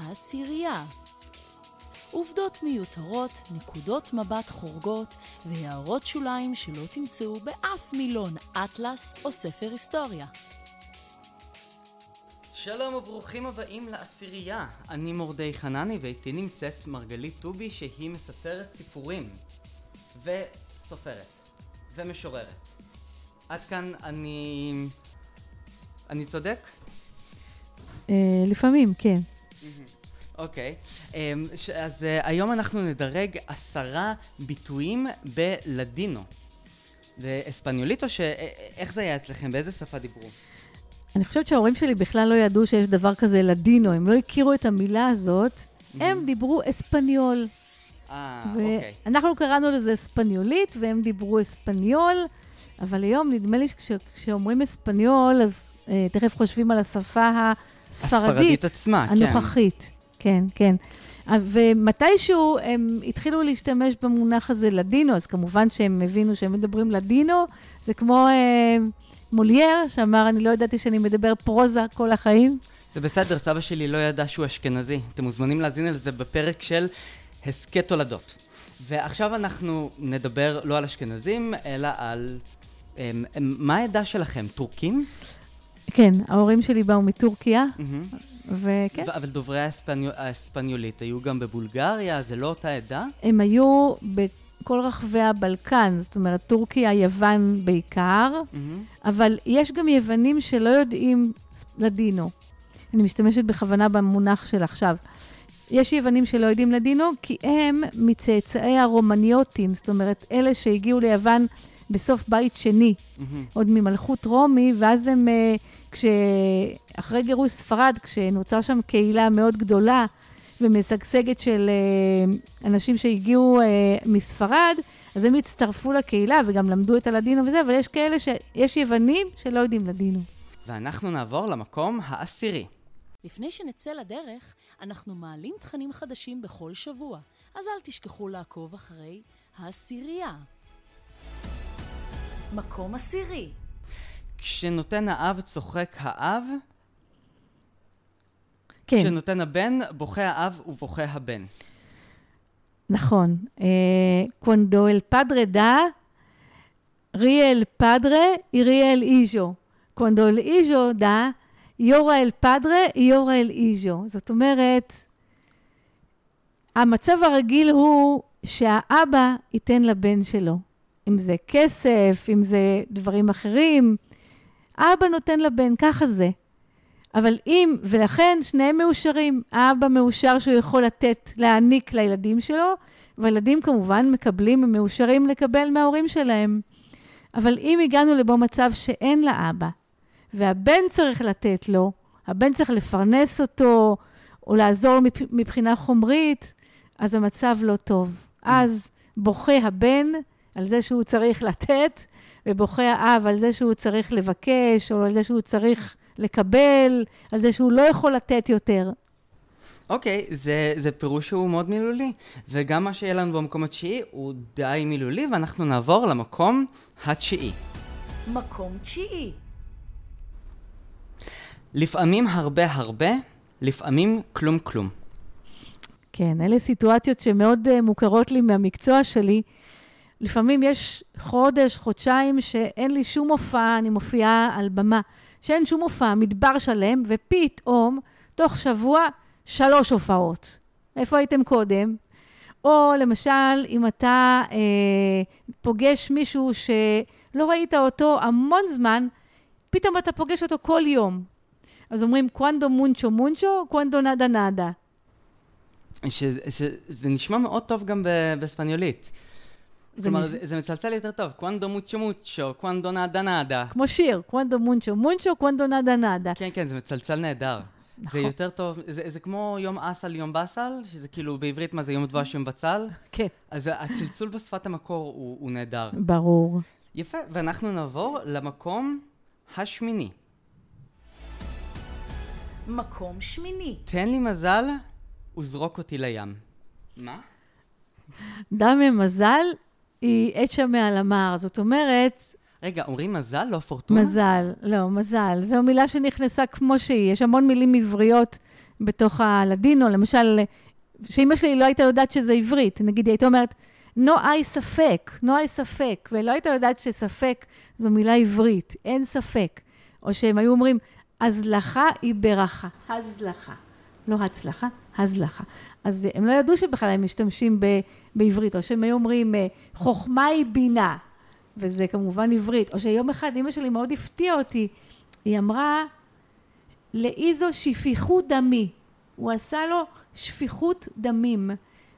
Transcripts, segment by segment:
העשירייה. עובדות מיותרות, נקודות מבט חורגות והערות שוליים שלא תמצאו באף מילון אטלס או ספר היסטוריה. שלום וברוכים הבאים לעשירייה. אני מורדי חנני ואיתי נמצאת מרגלית טובי שהיא מספרת סיפורים וסופרת ומשוררת. עד כאן אני... אני צודק? אה, לפעמים, כן. אוקיי, אמ, ש- אז אה, היום אנחנו נדרג עשרה ביטויים בלדינו. באספניוליטו, ש... אה, איך זה היה אצלכם? באיזה שפה דיברו? אני חושבת שההורים שלי בכלל לא ידעו שיש דבר כזה לדינו, הם לא הכירו את המילה הזאת, הם דיברו אספניול. אה, אוקיי. ואנחנו קראנו לזה אספניולית, והם דיברו אספניול, אבל היום נדמה לי שכשאומרים אספניול, אז אה, תכף חושבים על השפה הספרדית. הספרדית עצמה, כן. הנוכחית. כן, כן. אה, ומתישהו הם התחילו להשתמש במונח הזה לדינו, אז כמובן שהם הבינו שהם מדברים לדינו, זה כמו אה, מולייר, שאמר, אני לא ידעתי שאני מדבר פרוזה כל החיים. זה בסדר, סבא שלי לא ידע שהוא אשכנזי. אתם מוזמנים להאזין על זה בפרק של הסכת תולדות. ועכשיו אנחנו נדבר לא על אשכנזים, אלא על... אמ, מה העדה שלכם? טורקים? כן, ההורים שלי באו מטורקיה. וכן, אבל דוברי האספניו- האספניולית היו גם בבולגריה? זה לא אותה עדה? הם היו בכל רחבי הבלקן, זאת אומרת, טורקיה, יוון בעיקר. אבל יש גם יוונים שלא יודעים לדינו. אני משתמשת בכוונה במונח של עכשיו. יש יוונים שלא יודעים לדינו, כי הם מצאצאי הרומניוטים, זאת אומרת, אלה שהגיעו ליוון בסוף בית שני, מהמם. עוד ממלכות רומי, ואז הם, אה, כש... אחרי גירוש ספרד, כשנוצרה שם קהילה מאוד גדולה ומשגשגת של אה, אנשים שהגיעו אה, מספרד, אז הם הצטרפו לקהילה וגם למדו את הלדינו וזה, אבל יש כאלה ש... יש יוונים שלא יודעים לדינו. ואנחנו נעבור למקום העשירי. לפני שנצא לדרך, אנחנו מעלים תכנים חדשים בכל שבוע, אז אל תשכחו לעקוב אחרי העשירייה. מקום עשירי. כשנותן האב צוחק האב, כן, כשנותן הבן בוכה האב ובוכה הבן. נכון. אה, קונדו אל פדרה דה, ריאל פדרה, ריאל איז'ו. קונדו אל איז'ו דה, יורה אל פדרה, יורה אל איז'ו. זאת אומרת, המצב הרגיל הוא שהאבא ייתן לבן שלו. אם זה כסף, אם זה דברים אחרים, האבא נותן לבן, ככה זה. אבל אם, ולכן שניהם מאושרים. האבא מאושר שהוא יכול לתת, להעניק לילדים שלו, והילדים כמובן מקבלים, הם מאושרים לקבל מההורים שלהם. אבל אם הגענו לבו מצב שאין לאבא, והבן צריך לתת לו, הבן צריך לפרנס אותו, או לעזור מבחינה חומרית, אז המצב לא טוב. אז בוכה הבן על זה שהוא צריך לתת, ובוכה האב על זה שהוא צריך לבקש, או על זה שהוא צריך לקבל, על זה שהוא לא יכול לתת יותר. אוקיי, זה, זה פירוש שהוא מאוד מילולי. וגם מה שיהיה לנו במקום התשיעי הוא די מילולי, ואנחנו נעבור למקום התשיעי. מקום תשיעי. לפעמים הרבה הרבה, לפעמים כלום כלום. כן, אלה סיטואציות שמאוד uh, מוכרות לי מהמקצוע שלי. לפעמים יש חודש, חודשיים, שאין לי שום הופעה, אני מופיעה על במה, שאין שום הופעה, מדבר שלם, ופתאום, תוך שבוע, שלוש הופעות. איפה הייתם קודם? או למשל, אם אתה אה, פוגש מישהו שלא ראית אותו המון זמן, פתאום אתה פוגש אותו כל יום. אז אומרים, cuando muncho muncho, cuando nada nada. שזה נשמע מאוד טוב גם ב- באספניולית. זה כלומר, זה, זה מצלצל יותר טוב. cuando muncho muncho, cuando nada nada. כמו שיר, קוונדו מונצ'ו מונצ'ו, קוונדו נדה נדה. כן, כן, זה מצלצל נהדר. זה נכון. יותר טוב, זה, זה כמו יום אסל, יום באסל, שזה כאילו בעברית מה זה יום דבש, יום בצל. כן, אז הצלצול בשפת המקור הוא, הוא נהדר. ברור. יפה, ואנחנו נעבור למקום השמיני. מקום שמיני. תן לי מזל וזרוק אותי לים. מה? דמי מזל היא עת שם מעל המר. זאת אומרת, רגע, אומרים מזל, לא פורטונה? מזל. לא, מזל. זו מילה שנכנסה כמו שהיא. יש המון מילים עבריות בתוך הלדינו, למשל, שאימא שלי לא הייתה יודעת שזה עברית, נגיד, היא הייתה אומרת, נועי ספק, נועי ספק, ולא הייתה יודעת שספק זו מילה עברית, אין ספק. או שהם היו אומרים, הזלחה היא ברכה, הזלחה. לא הצלחה, הזלחה. אז הם לא ידעו שבכלל הם משתמשים ב, בעברית, או שהם היו אומרים, חוכמה היא בינה, וזה כמובן עברית. או שיום אחד אימא שלי מאוד הפתיעה אותי, היא אמרה, לאיזו שפיכות דמי. הוא עשה לו שפיכות דמים,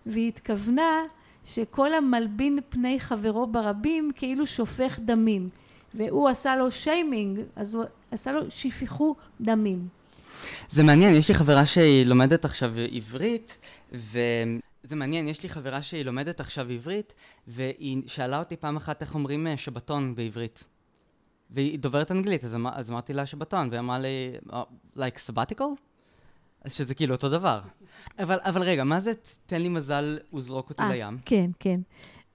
והיא התכוונה שכל המלבין פני חברו ברבים כאילו שופך דמים. והוא עשה לו שיימינג, אז הוא עשה לו שפיכו דמים. זה מעניין, יש לי חברה שהיא לומדת עכשיו עברית, וזה מעניין, יש לי חברה שהיא לומדת עכשיו עברית, והיא שאלה אותי פעם אחת איך אומרים אה, שבתון בעברית. והיא דוברת אנגלית, אז, אמר, אז אמרתי לה שבתון, והיא אמרה לי, oh, like sabbatical? שזה כאילו אותו דבר. אבל, אבל רגע, מה זה תן לי מזל וזרוק אותי 아, אה, לים? כן, כן.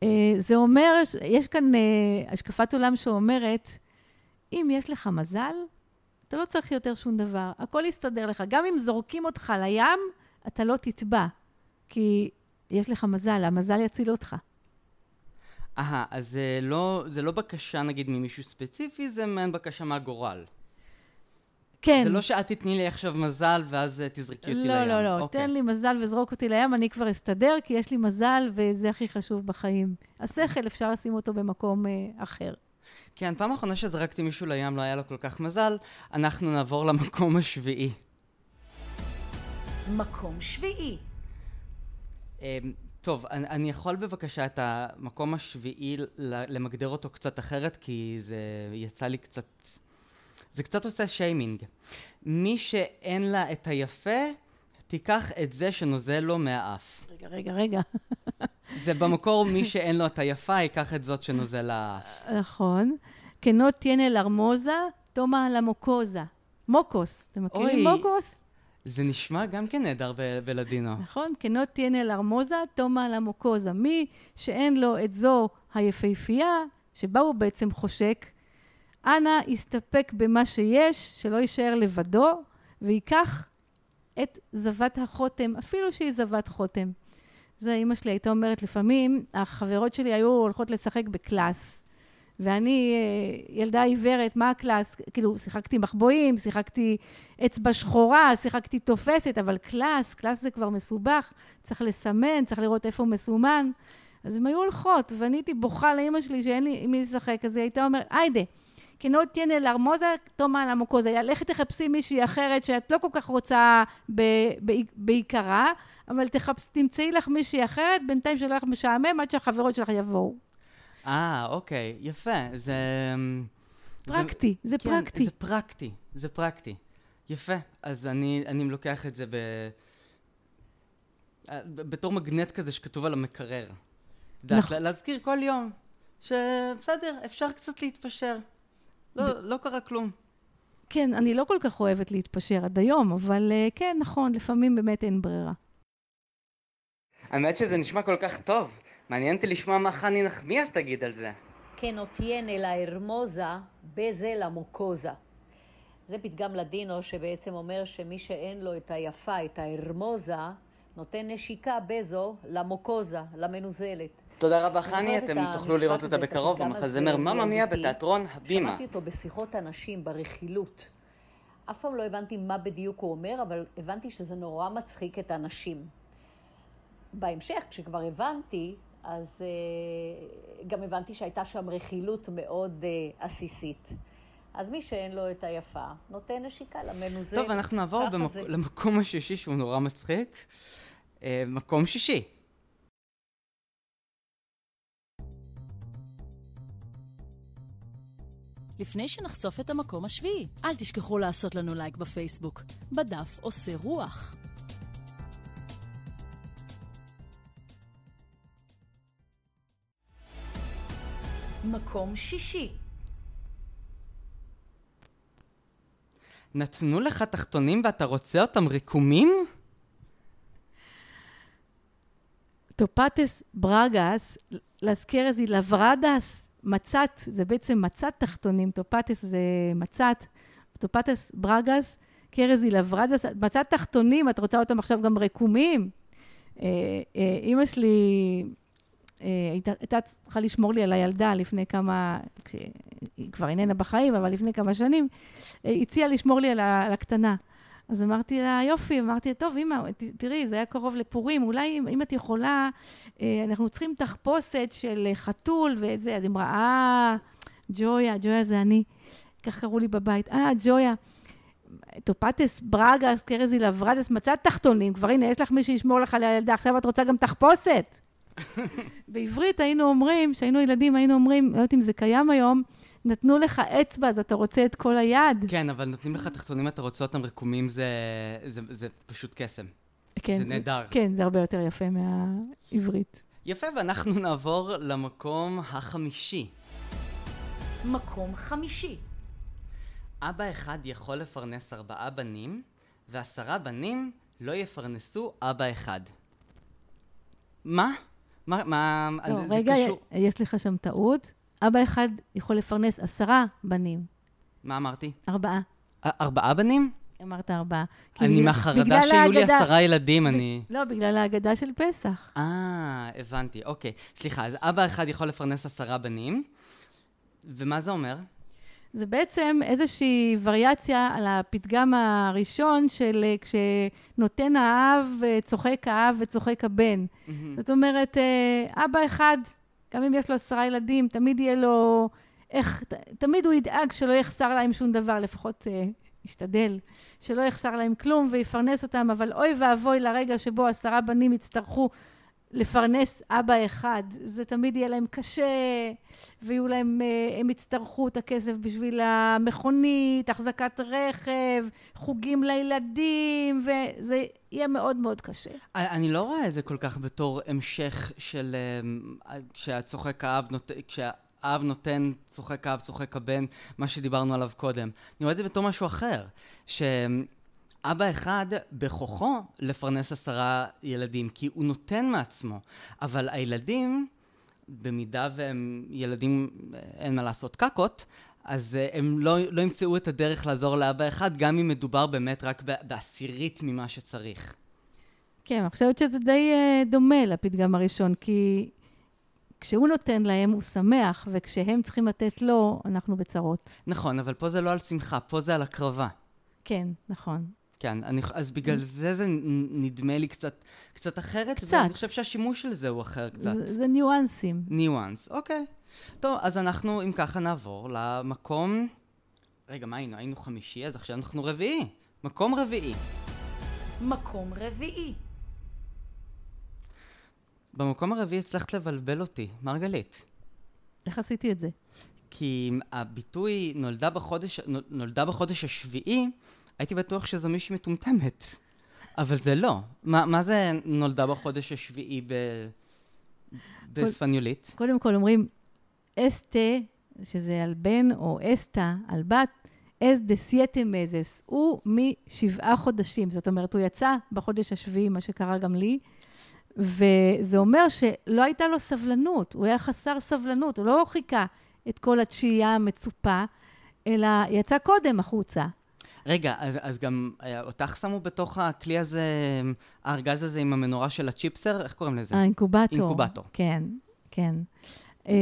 Uh, זה אומר, יש כאן uh, השקפת עולם שאומרת, אם יש לך מזל, אתה לא צריך יותר שום דבר, הכל יסתדר לך. גם אם זורקים אותך לים, אתה לא תטבע, כי יש לך מזל, המזל יציל אותך. אהה, אז זה לא, זה לא בקשה נגיד ממישהו ספציפי, זה מעין בקשה מהגורל. כן. זה לא שאת תתני לי עכשיו מזל ואז אה, תזרקי אותי לא, לים. לא, לא, לא. תן לי מזל וזרוק אותי לים, אני כבר אסתדר, כי יש לי מזל וזה הכי חשוב בחיים. השכל, אפשר לשים אותו במקום אה, אחר. כן, פעם אחרונה שזרקתי מישהו לים לא היה לו כל כך מזל, אנחנו נעבור למקום השביעי. מקום שביעי. אמ, טוב, אני, אני יכול בבקשה את המקום השביעי למגדר אותו קצת אחרת, כי זה יצא לי קצת... זה קצת עושה שיימינג. מי שאין לה את היפה, תיקח את זה שנוזל לו מהאף. רגע, רגע, רגע. זה במקור מי שאין לו את היפה, ייקח את זאת שנוזל לאף. נכון. כנות תיאנה לרמוזה, תומה למוקוזה. מוקוס. אתם מכירים מוקוס? זה נשמע גם כן נהדר בלדינו. נכון, כנות תיאנה לרמוזה, תומה למוקוזה. מי שאין לו את זו היפהפייה, שבה הוא בעצם חושק, אנא יסתפק במה שיש, שלא יישאר לבדו, ויקח את זבת החוטם, אפילו שהיא זבת חוטם. זה אימא שלי הייתה אומרת לפעמים, החברות שלי היו הולכות לשחק בקלאס, ואני אה, ילדה עיוורת, מה הקלאס? כאילו, שיחקתי מחבואים, שיחקתי אצבע שחורה, שיחקתי תופסת, אבל קלאס, קלאס זה כבר מסובך, צריך לסמן, צריך לראות איפה הוא מסומן. אז הן היו הולכות, ואני הייתי בוכה לאימא שלי שאין לי מי לשחק, אז היא הייתה אומרת, hayde, quien no tiene la hermosa, toma la. לכי תחפשי מישהי אחרת שאת לא כל כך רוצה בעיקרה, אבל תחפש, תמצאי לך מישהי אחרת, בינתיים שלא יהיה לך משעמם עד שהחברות שלך יבואו. אה, אוקיי, יפה. זה... פרקטי, זה, זה כן, פרקטי. זה פרקטי, זה פרקטי. יפה. אז אני, אני לוקח את זה ב... בתור מגנט כזה שכתוב על המקרר. נכון. להזכיר כל יום שבסדר, אפשר קצת להתפשר. לא, לא קרה כלום. כן, אני לא כל כך אוהבת להתפשר עד היום, אבל uh, כן, נכון, לפעמים באמת אין ברירה. האמת שזה נשמע כל כך טוב. מעניין אותי לשמוע מה חני נחמיאס תגיד על זה. כן אותיין אל ההרמוזה, בזה למוקוזה. זה פתגם לדינו שבעצם אומר שמי שאין לו את היפה, את ההרמוזה, נותן נשיקה בזו למוקוזה, למנוזלת. תודה רבה חני, אתם תוכלו לראות אותה בקרוב במחזמר ממא מיה בתיאטרון הבימה. שמעתי אותו בשיחות אנשים, ברכילות. אף פעם לא הבנתי מה בדיוק הוא אומר, אבל הבנתי שזה נורא מצחיק את האנשים. בהמשך, כשכבר הבנתי, אז uh, גם הבנתי שהייתה שם רכילות מאוד uh, עסיסית. אז מי שאין לו את היפה, נותן נשיקה למנוזל. טוב, אנחנו נעבור במק... זה... למקום השישי שהוא נורא מצחיק. Uh, מקום שישי. לפני שנחשוף את המקום השביעי, אל תשכחו לעשות לנו לייק בפייסבוק, בדף עושה רוח. מקום שישי נתנו לך תחתונים ואתה רוצה אותם רקומים? topates bragas, las queres y labradas, מצאת, זה בעצם מצאת תחתונים, topates זה מצאת, topates bragas, queres y labradas, מצאת תחתונים, את רוצה אותם עכשיו גם רקומים? אה, אה, אימא שלי אה, הייתה, הייתה צריכה לשמור לי על הילדה לפני כמה, כשהיא כבר איננה בחיים, אבל לפני כמה שנים, אה, הציעה לשמור לי על, ה, על הקטנה. אז אמרתי לה, יופי, אמרתי טוב, אמא, תראי, זה היה קרוב לפורים, אולי אם, את יכולה, אה, אנחנו צריכים תחפושת של אה, חתול וזה, אז היא אמרה, אה, ג'ויה, ג'ויה זה אני. כך קראו לי בבית, אה, ג'ויה. טופטס ברגס, קרזי לברדס, מצאת תחתונים, כבר הנה, יש לך מי שישמור לך על הילדה, עכשיו את רוצה גם תחפושת. בעברית היינו אומרים, כשהיינו ילדים, היינו אומרים, לא יודעת אם זה קיים היום, נתנו לך אצבע, אז אתה רוצה את כל היד. כן, אבל נותנים לך תחתונים, אתה רוצה אותם רקומים, זה, זה, זה פשוט קסם. כן, זה נהדר. כן, זה הרבה יותר יפה מהעברית. יפה, ואנחנו נעבור למקום החמישי. מקום חמישי. אבא אחד יכול לפרנס ארבעה בנים, ועשרה בנים לא יפרנסו אבא אחד. מה? מה, מה, לא, זה רגע, קשור... יש לך שם טעות. אבא אחד יכול לפרנס עשרה בנים, מה אמרתי? ארבעה. א- ארבעה בנים? אמרת ארבעה. אני מהחרדה שיהיו לי עשרה ילדים, אני... לא, בגלל ההגדה של פסח. אה, הבנתי, אוקיי. סליחה, אז אבא אחד יכול לפרנס עשרה בנים, ומה זה אומר? זה בעצם איזושהי וריאציה על הפתגם הראשון של אה, כשנותן האב, אה, צוחק האב וצוחק הבן. זאת אומרת, אה, אבא אחד, גם אם יש לו עשרה ילדים, תמיד יהיה לו... איך, תמיד הוא ידאג שלא יחסר להם שום דבר, לפחות אה, ישתדל, שלא יחסר להם כלום ויפרנס אותם, אבל אוי ואבוי לרגע שבו עשרה בנים יצטרכו לפרנס אבא אחד. זה תמיד יהיה להם קשה, ויהיו להם, אה, הם יצטרכו את הכסף בשביל המכונית, החזקת רכב, חוגים לילדים, וזה יהיה מאוד מאוד קשה. אני לא רואה את זה כל כך בתור המשך של כשהצוחק האב, נות... כשהאב נותן, צוחק האב, צוחק הבן, מה שדיברנו עליו קודם. אני רואה את זה בתור משהו אחר, שאבא אחד בכוחו לפרנס עשרה ילדים, כי הוא נותן מעצמו, אבל הילדים, במידה והם ילדים, אין מה לעשות, קקות, אז אה, הם לא, לא ימצאו את הדרך לעזור לאבא אחד, גם אם מדובר באמת רק בעשירית ממה שצריך. כן, אני חושבת שזה די uh, דומה לפתגם הראשון, כי כשהוא נותן להם, הוא שמח, וכשהם צריכים לתת לו, אנחנו בצרות. נכון, אבל פה זה לא על שמחה, פה זה על הקרבה. כן, נכון. כן, אני, אז בגלל זה זה נדמה לי קצת, קצת אחרת, קצת. ואני חושב שהשימוש של זה הוא אחר קצת. זה, זה ניואנסים. ניואנס, אוקיי. טוב, אז אנחנו, אם ככה, נעבור למקום... רגע, מה היינו? היינו חמישי, אז עכשיו אנחנו רביעי. מקום רביעי. מקום רביעי. במקום הרביעי הצלחת לבלבל אותי, מרגלית. איך עשיתי את זה? כי הביטוי נולדה בחודש, נולדה בחודש השביעי, הייתי בטוח שזו מישהי מטומטמת. אבל זה לא. מה, מה זה נולדה בחודש השביעי ב... בספניולית? קודם כל אומרים, אסטה, שזה על בן, או אסתא, על בת, אס דה סייטה מזס, הוא משבעה חודשים. זאת אומרת, הוא יצא בחודש השביעי, מה שקרה גם לי, וזה אומר שלא הייתה לו סבלנות, הוא היה חסר סבלנות, הוא לא חיכה את כל התשיעייה המצופה, אלא יצא קודם החוצה. רגע, אז, אז גם אה, אותך שמו בתוך הכלי הזה, הארגז הזה עם המנורה של הצ'יפסר? איך קוראים לזה? האינקובטור. אינקובטור. כן, כן. אה,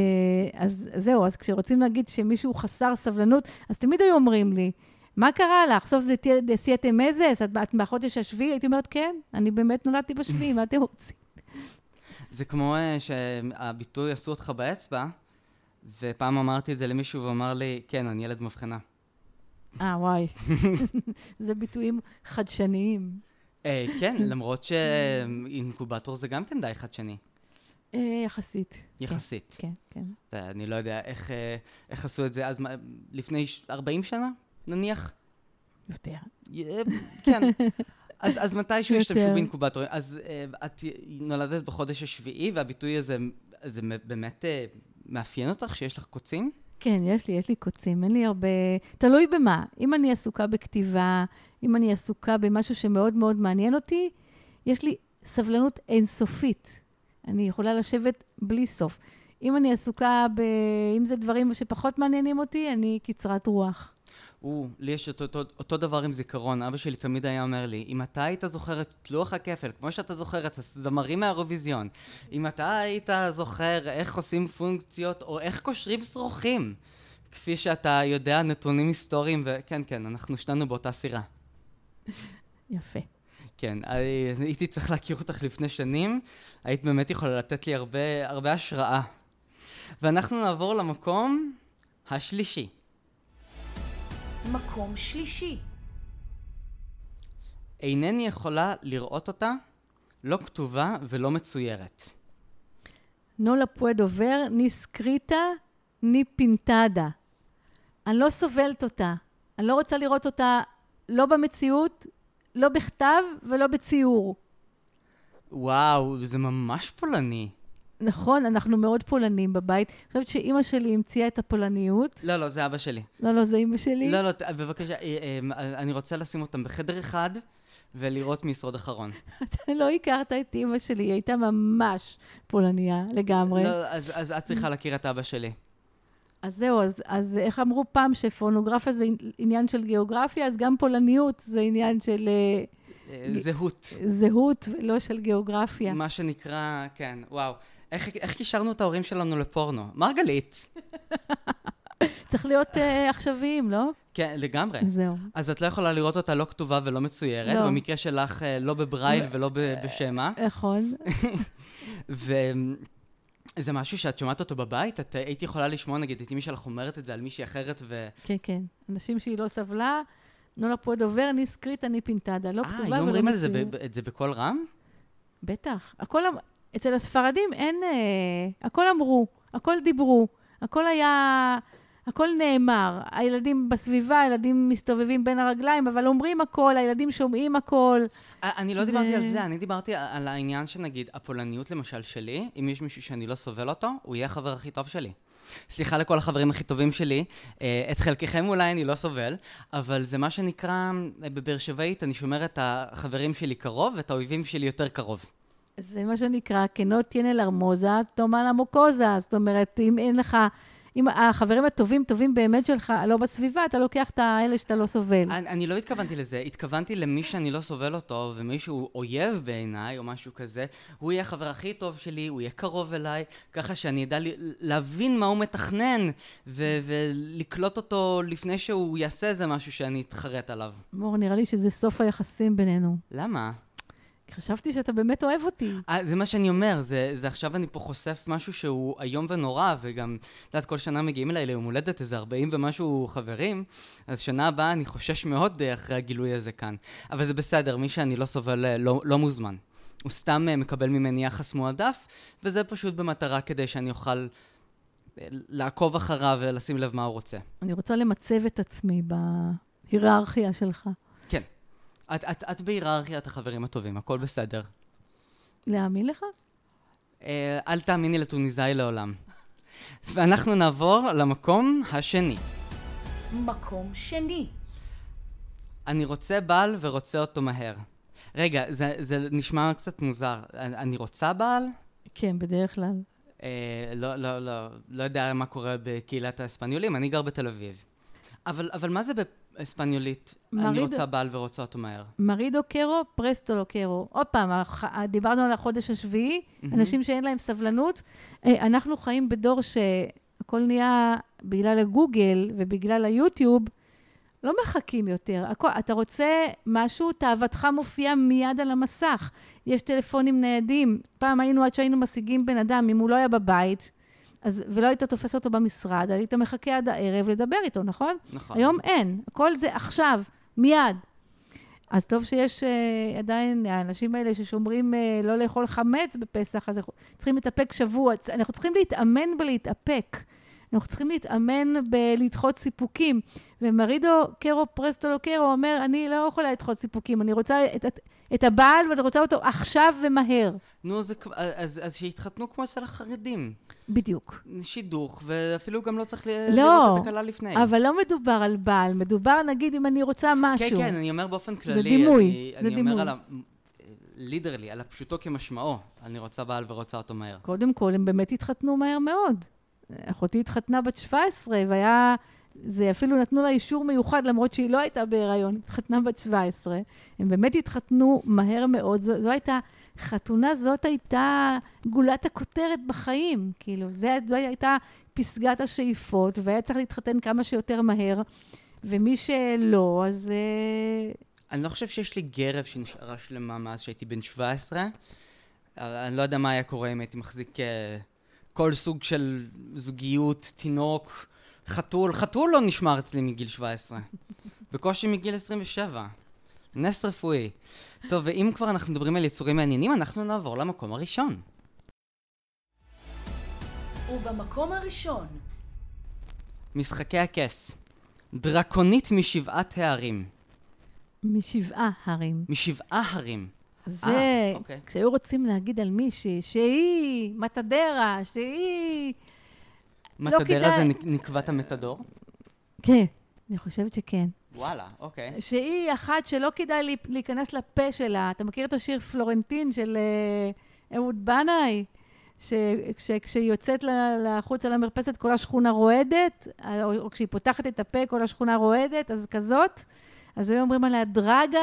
אז זהו, אז כשרוצים להגיד שמישהו חסר סבלנות, אז תמיד היו אומרים לי, מה קרה לך? סוף זה דסייטה מזס? את את מהחודש השביעי? הייתי אומרת, כן, אני באמת נולדתי בשביעי, מה אתם רוצים? זה כמו אה, שהביטוי עשו אותך באצבע, ופעם אמרתי את זה למישהו והוא אמר לי, כן, אני ילד מבחנה. אה, וואי. זה ביטויים חדשניים. אה, כן, למרות שאינקובטור זה גם כן די חדשני, אה, יחסית. יחסית. כן, כן. ואני לא יודע איך, אה, איך עשו את זה אז, לפני ש- 40 שנה, נניח? יותר. כן. אז, אז מתישהו. השתמשו באינקובטורים. אז את נולדת בחודש השביעי, והביטוי הזה, זה באמת מאפיין אותך, שיש לך קוצים? כן, יש לי, יש לי קוצים, אין לי הרבה... תלוי במה. אם אני עסוקה בכתיבה, אם אני עסוקה במשהו שמאוד מאוד מעניין אותי, יש לי סבלנות אינסופית. אני יכולה לשבת בלי סוף. אם אני עסוקה ב... אם זה דברים שפחות מעניינים אותי, אני קצרת רוח. הוא, לי יש אותו, אותו, אותו דבר עם זיכרון, אבא שלי תמיד היה אומר לי, אם אתה היית זוכר את לוח הכפל, כמו שאתה זוכר את הזמרים מהאירוויזיון, אם אתה היית זוכר איך עושים פונקציות, או איך קושרים שרוכים, כפי שאתה יודע נתונים היסטוריים, וכן, כן, אנחנו שנינו באותה סירה. יפה. כן, הייתי צריך להכיר אותך לפני שנים, היית באמת יכולה לתת לי הרבה, הרבה השראה. ואנחנו נעבור למקום השלישי. מקום שלישי. אינני יכולה לראות אותה, לא כתובה ולא מצוירת. נולה פואדו ור, ני סקריטה, ני פינטדה. אני לא סובלת אותה. אני לא רוצה לראות אותה לא במציאות, לא בכתב ולא בציור. וואו, זה ממש פולני. נכון, אנחנו מאוד פולנים בבית. אני חושבת שאימא שלי המציאה את הפולניות. לא, לא, זה אבא שלי. לא, לא, זה אימא שלי. לא, לא, בבקשה, אה, אה, אני רוצה לשים אותם בחדר אחד ולראות מיסוד אחרון. אתה לא הכרת את אימא שלי, היא הייתה ממש פולניה לגמרי. לא, אז, אז את צריכה להכיר את אבא שלי. אז זהו, אז, אז איך אמרו פעם שפורנוגרפיה זה עניין של גיאוגרפיה, אז גם פולניות זה עניין של... אה, זהות. זהות ולא של גיאוגרפיה. מה שנקרא, כן, וואו. איך, איך קישרנו את ההורים שלנו לפורנו? מרגלית. צריך להיות uh, עכשוויים, לא? כן, לגמרי. זהו. אז את לא יכולה לראות אותה לא כתובה ולא מצוירת, לא. במקרה שלך uh, לא בברייל לא. ולא בשמע. נכון. וזה משהו שאת שומעת אותו בבית? את היית יכולה לשמוע, נגיד, את אמא שלך אומרת את זה על מישהי אחרת ו... כן, כן. אנשים שהיא לא סבלה, la puedo ver, ni escrita, ni pintada. לא כתובה ולא מצוירת. אה, אומרים על זה, את זה בקול רם? בטח. הכל... אצל הספרדים אין, אה, הכל אמרו, הכל דיברו, הכל היה, הכל נאמר. הילדים בסביבה, הילדים מסתובבים בין הרגליים, אבל אומרים הכל, הילדים שומעים הכל. אה, אני לא ו... דיברתי על זה, אני דיברתי על העניין שנגיד, הפולניות למשל שלי, אם יש מישהו שאני לא סובל אותו, הוא יהיה החבר הכי טוב שלי. סליחה לכל החברים הכי טובים שלי, אה, את חלקכם אולי אני לא סובל, אבל זה מה שנקרא, אה, בבאר שבעית, אני שומר את החברים שלי קרוב ואת האויבים שלי יותר קרוב. זה מה שנקרא, כנות תיאנה לרמוזה, תומה למוקוזה. זאת אומרת, אם אין לך... אם החברים הטובים, טובים באמת שלך, לא בסביבה, אתה לוקח את האלה שאתה לא סובל. אני, אני לא התכוונתי לזה, התכוונתי למי שאני לא סובל אותו, ומי שהוא אויב בעיניי, או משהו כזה, הוא יהיה החבר הכי טוב שלי, הוא יהיה קרוב אליי, ככה שאני אדע להבין מה הוא מתכנן, ו- ולקלוט אותו לפני שהוא יעשה איזה משהו שאני אתחרט עליו. מור, נראה לי שזה סוף היחסים בינינו. למה? חשבתי שאתה באמת אוהב אותי. 아, אה, זה מה שאני אומר, זה, זה עכשיו אני פה חושף משהו שהוא איום ונורא, וגם, את יודעת, כל שנה מגיעים אליי ליום הולדת איזה 40 ומשהו חברים, אז שנה הבאה אני חושש מאוד אה, אחרי הגילוי הזה כאן. אבל זה בסדר, מי שאני לא סובל אה, לא, לא מוזמן. הוא סתם מקבל ממני יחס מועדף, וזה פשוט במטרה כדי שאני אוכל לעקוב אחריו ולשים לב מה הוא רוצה. אני רוצה למצב את עצמי בהיררכיה שלך. את, את, את בהיררכיית החברים הטובים, הכל בסדר. להאמין לך? אה, אל תאמיני לטוניסאי לעולם. ואנחנו נעבור למקום השני. מקום שני. אני רוצה בעל ורוצה אותו מהר. רגע, זה, זה נשמע קצת מוזר. אני, אני רוצה בעל? כן, בדרך כלל. אה, לא, לא, לא, לא יודע מה קורה בקהילת האספניולים, אני גר בתל אביב. אבל, אבל מה זה באספניולית? מריד... אני רוצה בעל ורוצה אותו מהר. מרידו קרו, פרסטו לא קרו. עוד פעם, דיברנו על החודש השביעי, mm-hmm. אנשים שאין להם סבלנות. אה, אנחנו חיים בדור שהכל נהיה בגלל הגוגל ובגלל היוטיוב, לא מחכים יותר. הכל, אתה רוצה משהו, תאוותך מופיעה מיד על המסך. יש טלפונים ניידים. פעם היינו, עד שהיינו משיגים בן אדם, אם הוא לא היה בבית, אז, ולא היית תופס אותו במשרד, היית מחכה עד הערב לדבר איתו, נכון? נכון. היום אין, הכל זה עכשיו, מיד. אז טוב שיש uh, עדיין האנשים האלה ששומרים uh, לא לאכול חמץ בפסח, אז אנחנו צריכים להתאפק שבוע. אנחנו צריכים להתאמן בלהתאפק. אנחנו צריכים להתאמן בלדחות סיפוקים. ומרידו קרו פרסטו לא קרו אומר, אני לא יכולה לדחות סיפוקים, אני רוצה את, את, את הבעל ואני רוצה אותו עכשיו ומהר. נו, זה, אז, אז שיתחתנו כמו אצל החרדים. בדיוק. שידוך, ואפילו גם לא צריך לא, לראות את הכלה לפני. אבל לא מדובר על בעל, מדובר נגיד אם אני רוצה משהו. כן, כן, אני אומר באופן כללי. זה דימוי, אני, זה אני דימוי. אומר על ה... לידרלי, על הפשוטו כמשמעו, אני רוצה בעל ורוצה אותו מהר. קודם כל, הם באמת התחתנו מהר מאוד. אחותי התחתנה בת 17, והיה זה אפילו נתנו לה אישור מיוחד, למרות שהיא לא הייתה בהיריון, התחתנה בת 17. הם באמת התחתנו מהר מאוד. זו, זו הייתה, חתונה זאת הייתה גולת הכותרת בחיים. כאילו, זה, זו הייתה פסגת השאיפות, והיה צריך להתחתן כמה שיותר מהר. ומי שלא, אז... אה, אני לא חושב שיש לי גרב שנשארה שלמה מאז שהייתי בן 17. אני לא יודע מה היה קורה אם הייתי מחזיק אה, כל סוג של זוגיות, תינוק, חתול. חתול לא נשמר אצלי מגיל 17. בקושי מגיל 27. נס רפואי. טוב, ואם כבר אנחנו מדברים על יצורים מעניינים, אנחנו נעבור למקום הראשון. ובמקום הראשון. משחקי הכס. דרקונית משבעת הערים. משבעה הרים. משבעה הרים. זה, אה, אוקיי. כשהיו רוצים להגיד על מישהי שהיא מתדרה, שהיא... מתדרה כדאי. זה נק- נקבת המתדור? כן, אני חושבת שכן. וואלה, אוקיי. שהיא אחת שלא כדאי להיכנס לפה שלה. אתה מכיר את השיר פלורנטין של אה, אהוד בנאי? שכשהיא יוצאת ל- החוצה למרפסת כל השכונה רועדת, אה, או, או כשהיא פותחת את הפה כל השכונה רועדת, אז כזאת. אז היו אומרים עליה דרגה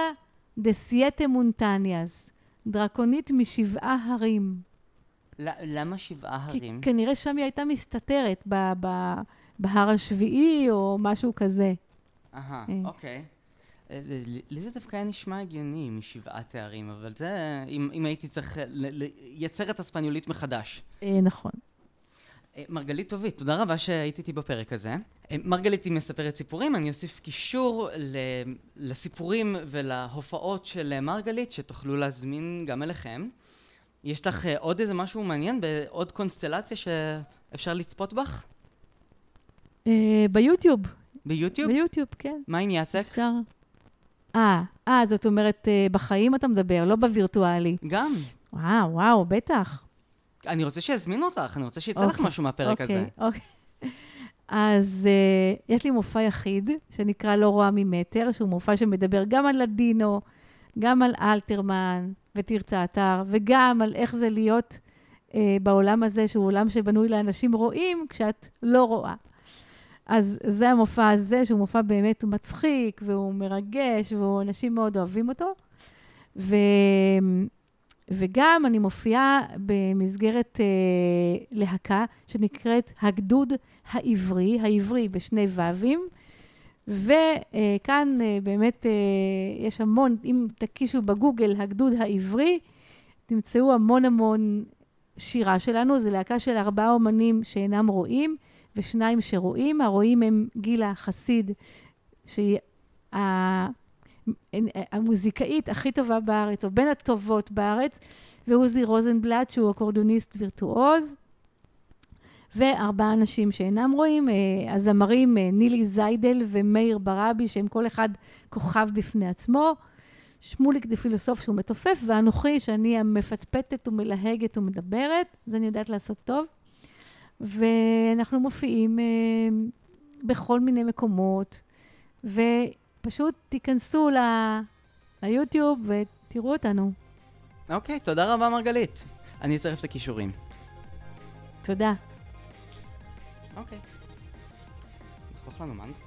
דה סייטה מונטניאס, דרקונית משבעה הרים. ל- למה שבעה כי הרים? כנראה שם היא הייתה מסתתרת ב- ב- בהר השביעי או משהו כזה. אהה, אה. אוקיי. אה, לי זה דווקא היה נשמע הגיוני משבעה תארים, אבל זה, אם, אם הייתי צריך לייצר את הספניולית מחדש. אה, נכון. אה, מרגלית טובית, תודה רבה שהיית איתי בפרק הזה. אה, מרגלית היא מספרת סיפורים, אני אוסיף קישור לסיפורים ולהופעות של מרגלית, שתוכלו להזמין גם אליכם. יש לך אה, עוד איזה משהו מעניין בעוד קונסטלציה שאפשר לצפות בך? ביוטיוב. ביוטיוב? ביוטיוב, כן. מה עם יצק? אפשר. אה, אה, זאת אומרת, בחיים אתה מדבר, לא בווירטואלי. גם. וואו, וואו, בטח. אני רוצה שיזמינו אותך, אני רוצה שיצא לך אוקיי, משהו מהפרק אוקיי, הזה. אוקיי. אז uh, יש לי מופע יחיד, שנקרא לא רואה ממטר, שהוא מופע שמדבר גם על לדינו, גם על אלתרמן ותרצה אתר, וגם על איך זה להיות uh, בעולם הזה, שהוא עולם שבנוי לאנשים רואים, כשאת לא רואה. אז זה המופע הזה, שהוא מופע באמת מצחיק, והוא מרגש, ואנשים מאוד אוהבים אותו. ו... וגם אני מופיעה במסגרת אה, להקה שנקראת הגדוד העברי, העברי בשני ו"ים, וכאן אה, באמת אה, יש המון, אם תקישו בגוגל הגדוד העברי, תמצאו המון המון שירה שלנו, זו להקה של ארבעה אומנים שאינם רואים, ושניים שרואים. הרואים הם גילה חסיד, שהיא המוזיקאית הכי טובה בארץ, או בין הטובות בארץ, ועוזי רוזנבלט, שהוא אקורדיוניסט וירטואוז, וארבעה אנשים שאינם רואים, אה, הזמרים אה, נילי זיידל ומאיר ברבי, שהם כל אחד כוכב בפני עצמו, שמוליק דה פילוסוף שהוא מתופף, ואנוכי, שאני המפטפטת ומלהגת ומדברת, זה אני יודעת לעשות טוב. ואנחנו מופיעים אה, בכל מיני מקומות, ופשוט תיכנסו ל... ליוטיוב ותראו אותנו. אוקיי, תודה רבה מרגלית. אני אצרף את הכישורים. תודה. אוקיי. לחתוך לנו מנטרה.